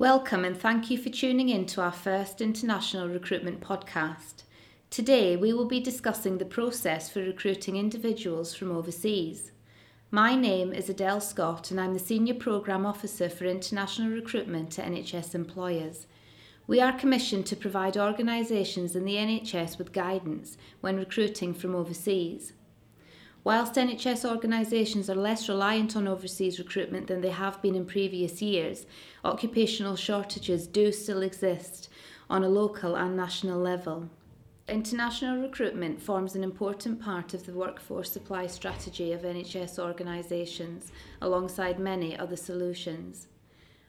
Welcome and thank you for tuning in to our first international recruitment podcast. Today we will be discussing the process for recruiting individuals from overseas. My name is Adele Scott and I'm the Senior Programme Officer for International Recruitment at NHS Employers. We are commissioned to provide organisations in the NHS with guidance when recruiting from overseas. Whilst NHS organisations are less reliant on overseas recruitment than they have been in previous years, occupational shortages do still exist on a local and national level. International recruitment forms an important part of the workforce supply strategy of NHS organisations, alongside many other solutions.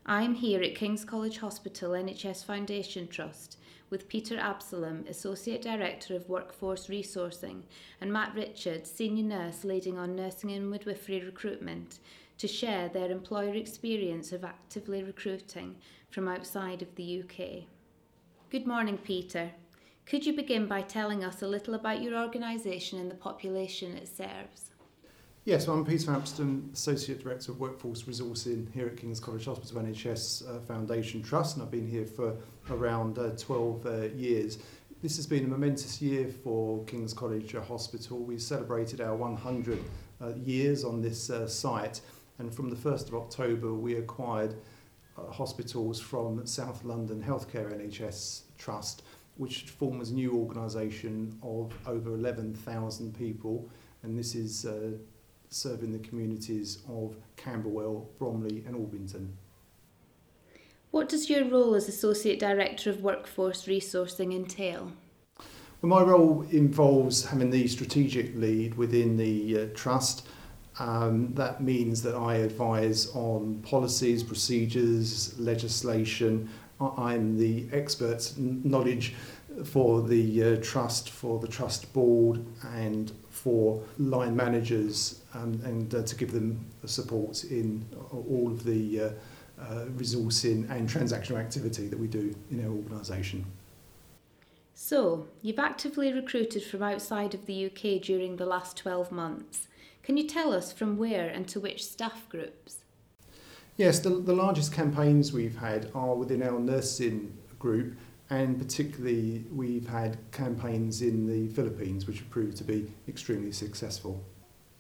I am here at King's College Hospital NHS Foundation Trust with Peter Absalom, Associate Director of Workforce Resourcing, and Matt Richards, Senior Nurse leading on nursing and midwifery recruitment, to share their employer experience of actively recruiting from outside of the UK. Good morning, Peter. Could you begin by telling us a little about your organisation and the population it serves? Yes, I'm Peter Absalom, Associate Director of Workforce Resourcing here at King's College Hospital NHS uh, Foundation Trust, and I've been here for around uh, 12 uh, years. This has been a momentous year for King's College Hospital. We celebrated our 100 uh, years on this uh, site, and from the 1st of October, we acquired uh, hospitals from South London Healthcare NHS Trust, which forms a new organisation of over 11,000 people, and this is serving the communities of Camberwell, Bromley and Orpington. What does your role as Associate Director of Workforce Resourcing entail? Well, my role involves having the strategic lead within the uh, Trust. Um, that means that I advise on policies, procedures, legislation. I'm the expert knowledge for the uh, trust, for the trust board, and for line managers, um, and uh, to give them support in all of the uh, uh, resourcing and transactional activity that we do in our organisation. So, you've actively recruited from outside of the UK during the last 12 months. Can you tell us from where and to which staff groups? Yes, the, the largest campaigns we've had are within our nursing group and particularly we've had campaigns in the Philippines which have proved to be extremely successful.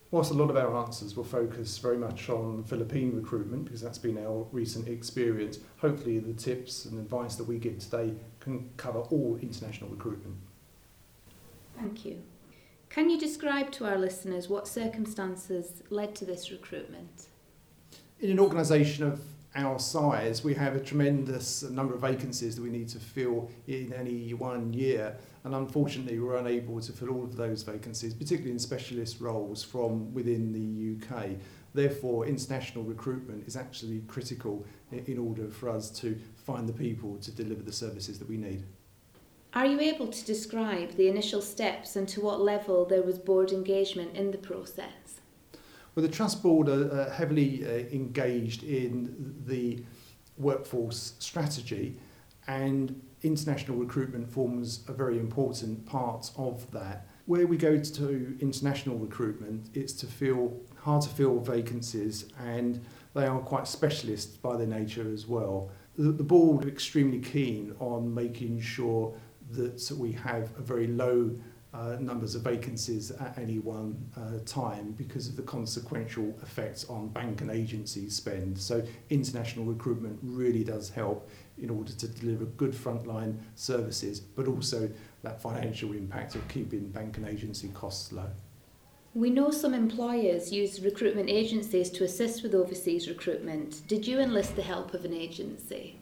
Whilst a lot of our answers will focus very much on Philippine recruitment because that's been our recent experience, hopefully the tips and advice that we give today can cover all international recruitment. Thank you. Can you describe to our listeners what circumstances led to this recruitment? In an organisation of our size, we have a tremendous number of vacancies that we need to fill in any one year. And unfortunately, we're unable to fill all of those vacancies, particularly in specialist roles from within the UK. Therefore, international recruitment is actually critical in order for us to find the people to deliver the services that we need. Are you able to describe the initial steps and to what level there was board engagement in the process? Well, the Trust Board are uh, heavily uh, engaged in the workforce strategy and international recruitment forms a very important part of that. Where we go to international recruitment, it's to fill hard to fill vacancies and they are quite specialist by their nature as well. The, the board are extremely keen on making sure that we have a very low uh, numbers of vacancies at any one uh, time because of the consequential effects on bank and agency spend. So international recruitment really does help in order to deliver good frontline services, but also that financial impact of keeping bank and agency costs low. We know some employers use recruitment agencies to assist with overseas recruitment. Did you enlist the help of an agency?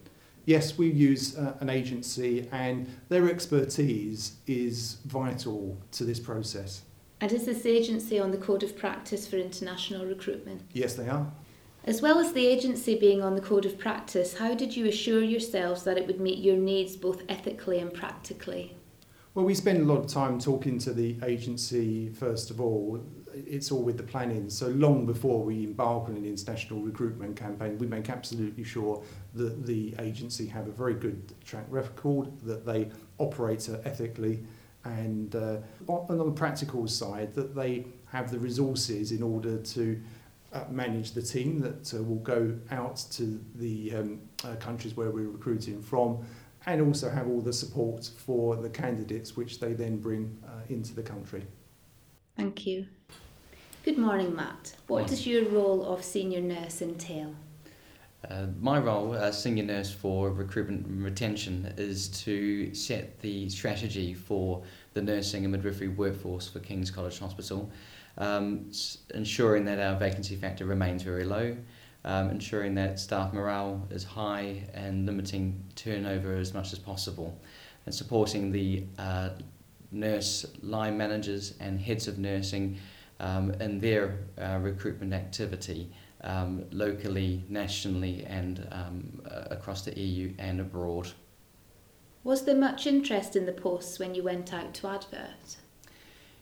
Yes, we use uh, an agency and their expertise is vital to this process. And is this agency on the Code of Practice for International Recruitment? Yes, they are. As well as the agency being on the Code of Practice, how did you assure yourselves that it would meet your needs both ethically and practically? Well, we spend a lot of time talking to the agency first of all. It's all with the planning. So long before we embark on an international recruitment campaign, we make absolutely sure that the agency have a very good track record, that they operate ethically, and uh, on the practical side, that they have the resources in order to uh, manage the team that uh, will go out to the um, uh, countries where we're recruiting from and also have all the support for the candidates which they then bring uh, into the country. Thank you. Good morning, Matt. What Morning. does your role of senior nurse entail? Uh, my role as senior nurse for recruitment and retention is to set the strategy for the nursing and midwifery workforce for King's College Hospital, um, ensuring that our vacancy factor remains very low, um, ensuring that staff morale is high and limiting turnover as much as possible, and supporting the uh, nurse line managers and heads of nursing um, in their uh, recruitment activity um, locally, nationally, and um, across the EU and abroad. Was there much interest in the posts when you went out to advert?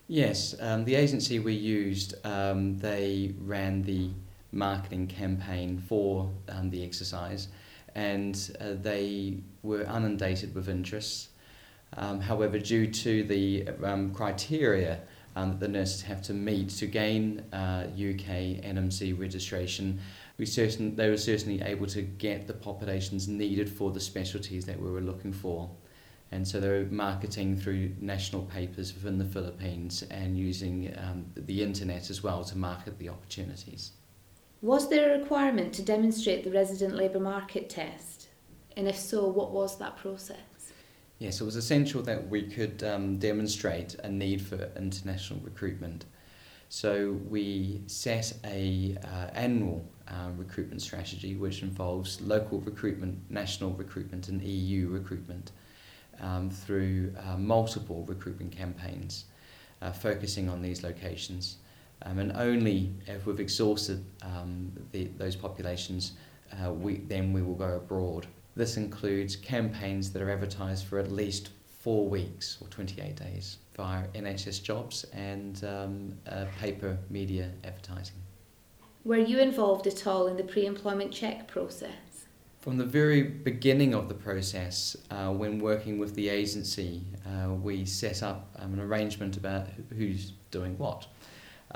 Yes, um, the agency we used, um, they ran the marketing campaign for um, the exercise, and uh, they were inundated with interest. Um, however, due to the um, criteria um, that the nurses have to meet to gain uh, UK NMC registration, we certain, they were certainly able to get the populations needed for the specialties that we were looking for. And so they were marketing through national papers within the Philippines and using um, the internet as well to market the opportunities. Was there a requirement to demonstrate the resident labour market test? And if so, what was that process? Yes, it was essential that we could um, demonstrate a need for international recruitment. So we set a uh, annual uh, recruitment strategy which involves local recruitment, national recruitment, and EU recruitment um, through uh, multiple recruitment campaigns, uh, focusing on these locations. Um, and only if we've exhausted um, the, those populations, uh, we, then we will go abroad. This includes campaigns that are advertised for at least four weeks or 28 days via NHS jobs and um, uh, paper media advertising. Were you involved at all in the pre employment check process? From the very beginning of the process, uh, when working with the agency, uh, we set up um, an arrangement about who's doing what.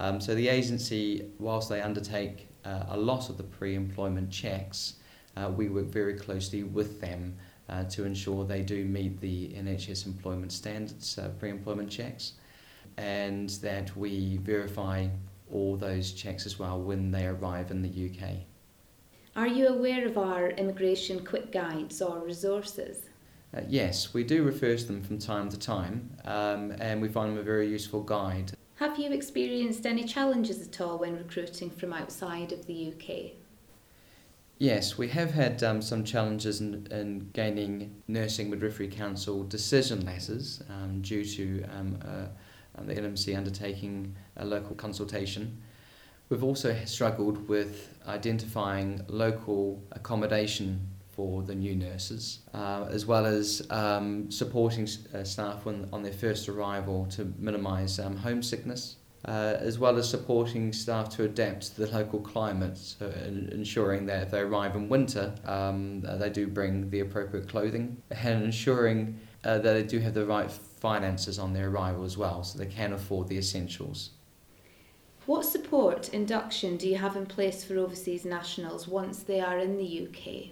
Um, so the agency, whilst they undertake uh, a lot of the pre-employment checks, uh, we work very closely with them uh, to ensure they do meet the NHS employment standards uh, pre-employment checks, and that we verify all those checks as well when they arrive in the UK. Are you aware of our immigration quick guides or resources? Uh, yes, we do refer to them from time to time, um, and we find them a very useful guide. Have you experienced any challenges at all when recruiting from outside of the UK? Yes, we have had um, some challenges in, in gaining Nursing Midwifery Council decision letters um, due to um, uh, the NMC undertaking a local consultation. We've also struggled with identifying local accommodation for the new nurses, uh, as well as um, supporting uh, staff when, on their first arrival to minimise um, homesickness, uh, as well as supporting staff to adapt to the local climate, so en- ensuring that if they arrive in winter, um, uh, they do bring the appropriate clothing, and ensuring uh, that they do have the right finances on their arrival as well, so they can afford the essentials. What support induction do you have in place for overseas nationals once they are in the UK?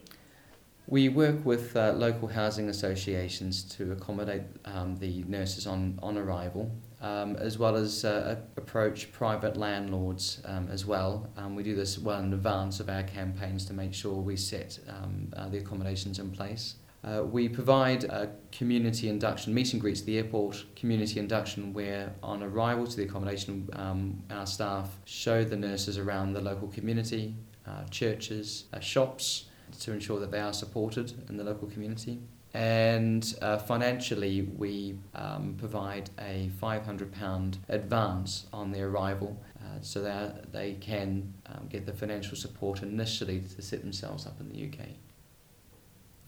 We work with uh, local housing associations to accommodate um, the nurses on, on arrival, um, as well as uh, approach private landlords um, as well. Um, we do this well in advance of our campaigns to make sure we set um, uh, the accommodations in place. Uh, we provide a community induction, meet and greets at the airport, community induction where on arrival to the accommodation um, our staff show the nurses around the local community, uh, churches, uh, shops, to ensure that they are supported in the local community. And uh, financially, we um, provide a £500 advance on their arrival uh, so that they can um, get the financial support initially to set themselves up in the UK.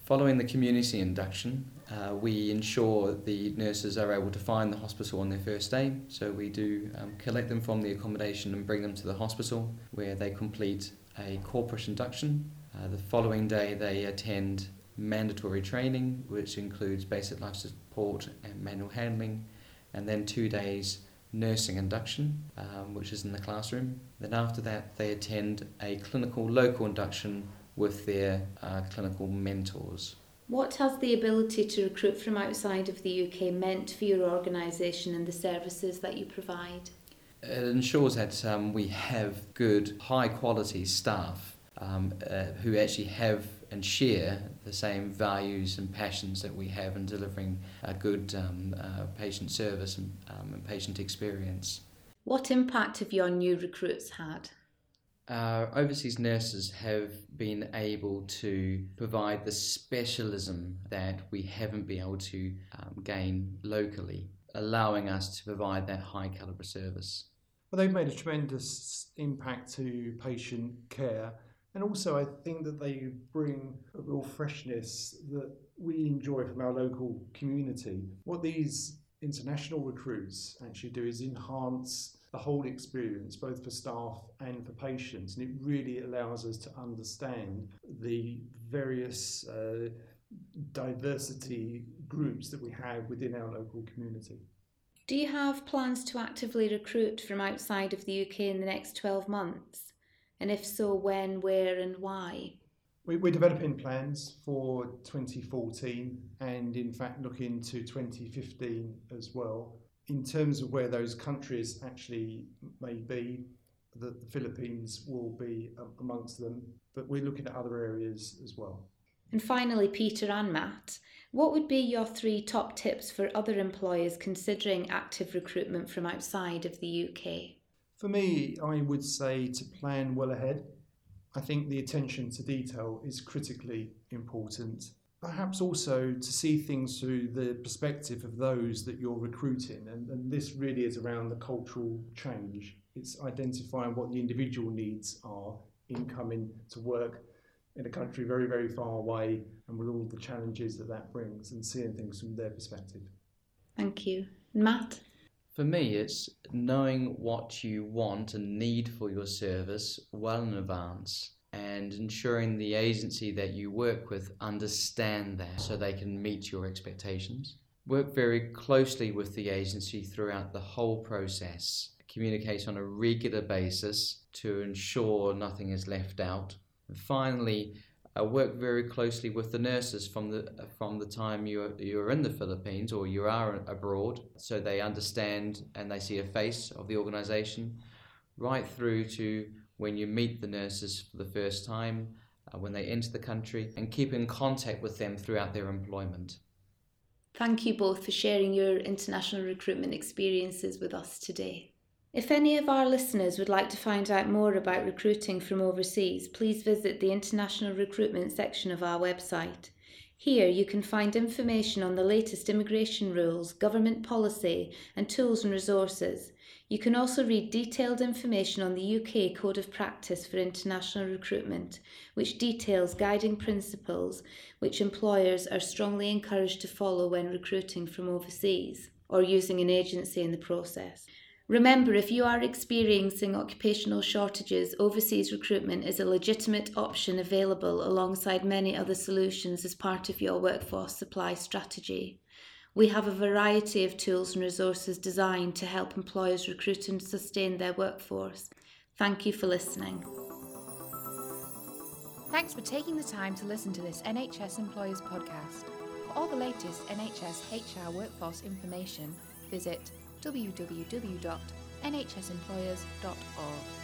Following the community induction, uh, we ensure the nurses are able to find the hospital on their first day. So we do um, collect them from the accommodation and bring them to the hospital where they complete a corporate induction. Uh, the following day, they attend mandatory training, which includes basic life support and manual handling, and then two days nursing induction, um, which is in the classroom. Then after that, they attend a clinical local induction with their uh, clinical mentors. What has the ability to recruit from outside of the UK meant for your organisation and the services that you provide? It ensures that um, we have good, high quality staff um, uh, who actually have and share the same values and passions that we have in delivering a good um, uh, patient service and, um, and patient experience. What impact have your new recruits had? Our overseas nurses have been able to provide the specialism that we haven't been able to um, gain locally, allowing us to provide that high calibre service. Well, they've made a tremendous impact to patient care and also, I think that they bring a real freshness that we enjoy from our local community. What these international recruits actually do is enhance the whole experience, both for staff and for patients, and it really allows us to understand the various uh, diversity groups that we have within our local community. Do you have plans to actively recruit from outside of the UK in the next 12 months? And if so, when, where, and why? We're developing plans for 2014 and, in fact, looking to 2015 as well. In terms of where those countries actually may be, the Philippines will be um, amongst them, but we're looking at other areas as well. And finally, Peter and Matt, what would be your three top tips for other employers considering active recruitment from outside of the UK? For me, I would say to plan well ahead. I think the attention to detail is critically important. Perhaps also to see things through the perspective of those that you're recruiting. And, and this really is around the cultural change. It's identifying what the individual needs are in coming to work in a country very, very far away and with all the challenges that that brings and seeing things from their perspective. Thank you. Matt? For me, it's knowing what you want and need for your service well in advance and ensuring the agency that you work with understand that so they can meet your expectations. Work very closely with the agency throughout the whole process. Communicate on a regular basis to ensure nothing is left out. And finally, uh, work very closely with the nurses from the from the time you're you're in the Philippines or you are abroad, so they understand and they see a face of the organisation, right through to when you meet the nurses for the first time, uh, when they enter the country, and keep in contact with them throughout their employment. Thank you both for sharing your international recruitment experiences with us today. If any of our listeners would like to find out more about recruiting from overseas, please visit the International Recruitment section of our website. Here you can find information on the latest immigration rules, government policy, and tools and resources. You can also read detailed information on the UK Code of Practice for International Recruitment, which details guiding principles which employers are strongly encouraged to follow when recruiting from overseas or using an agency in the process. Remember, if you are experiencing occupational shortages, overseas recruitment is a legitimate option available alongside many other solutions as part of your workforce supply strategy. We have a variety of tools and resources designed to help employers recruit and sustain their workforce. Thank you for listening. Thanks for taking the time to listen to this NHS Employers podcast. For all the latest NHS HR workforce information, visit www.nhsemployers.org.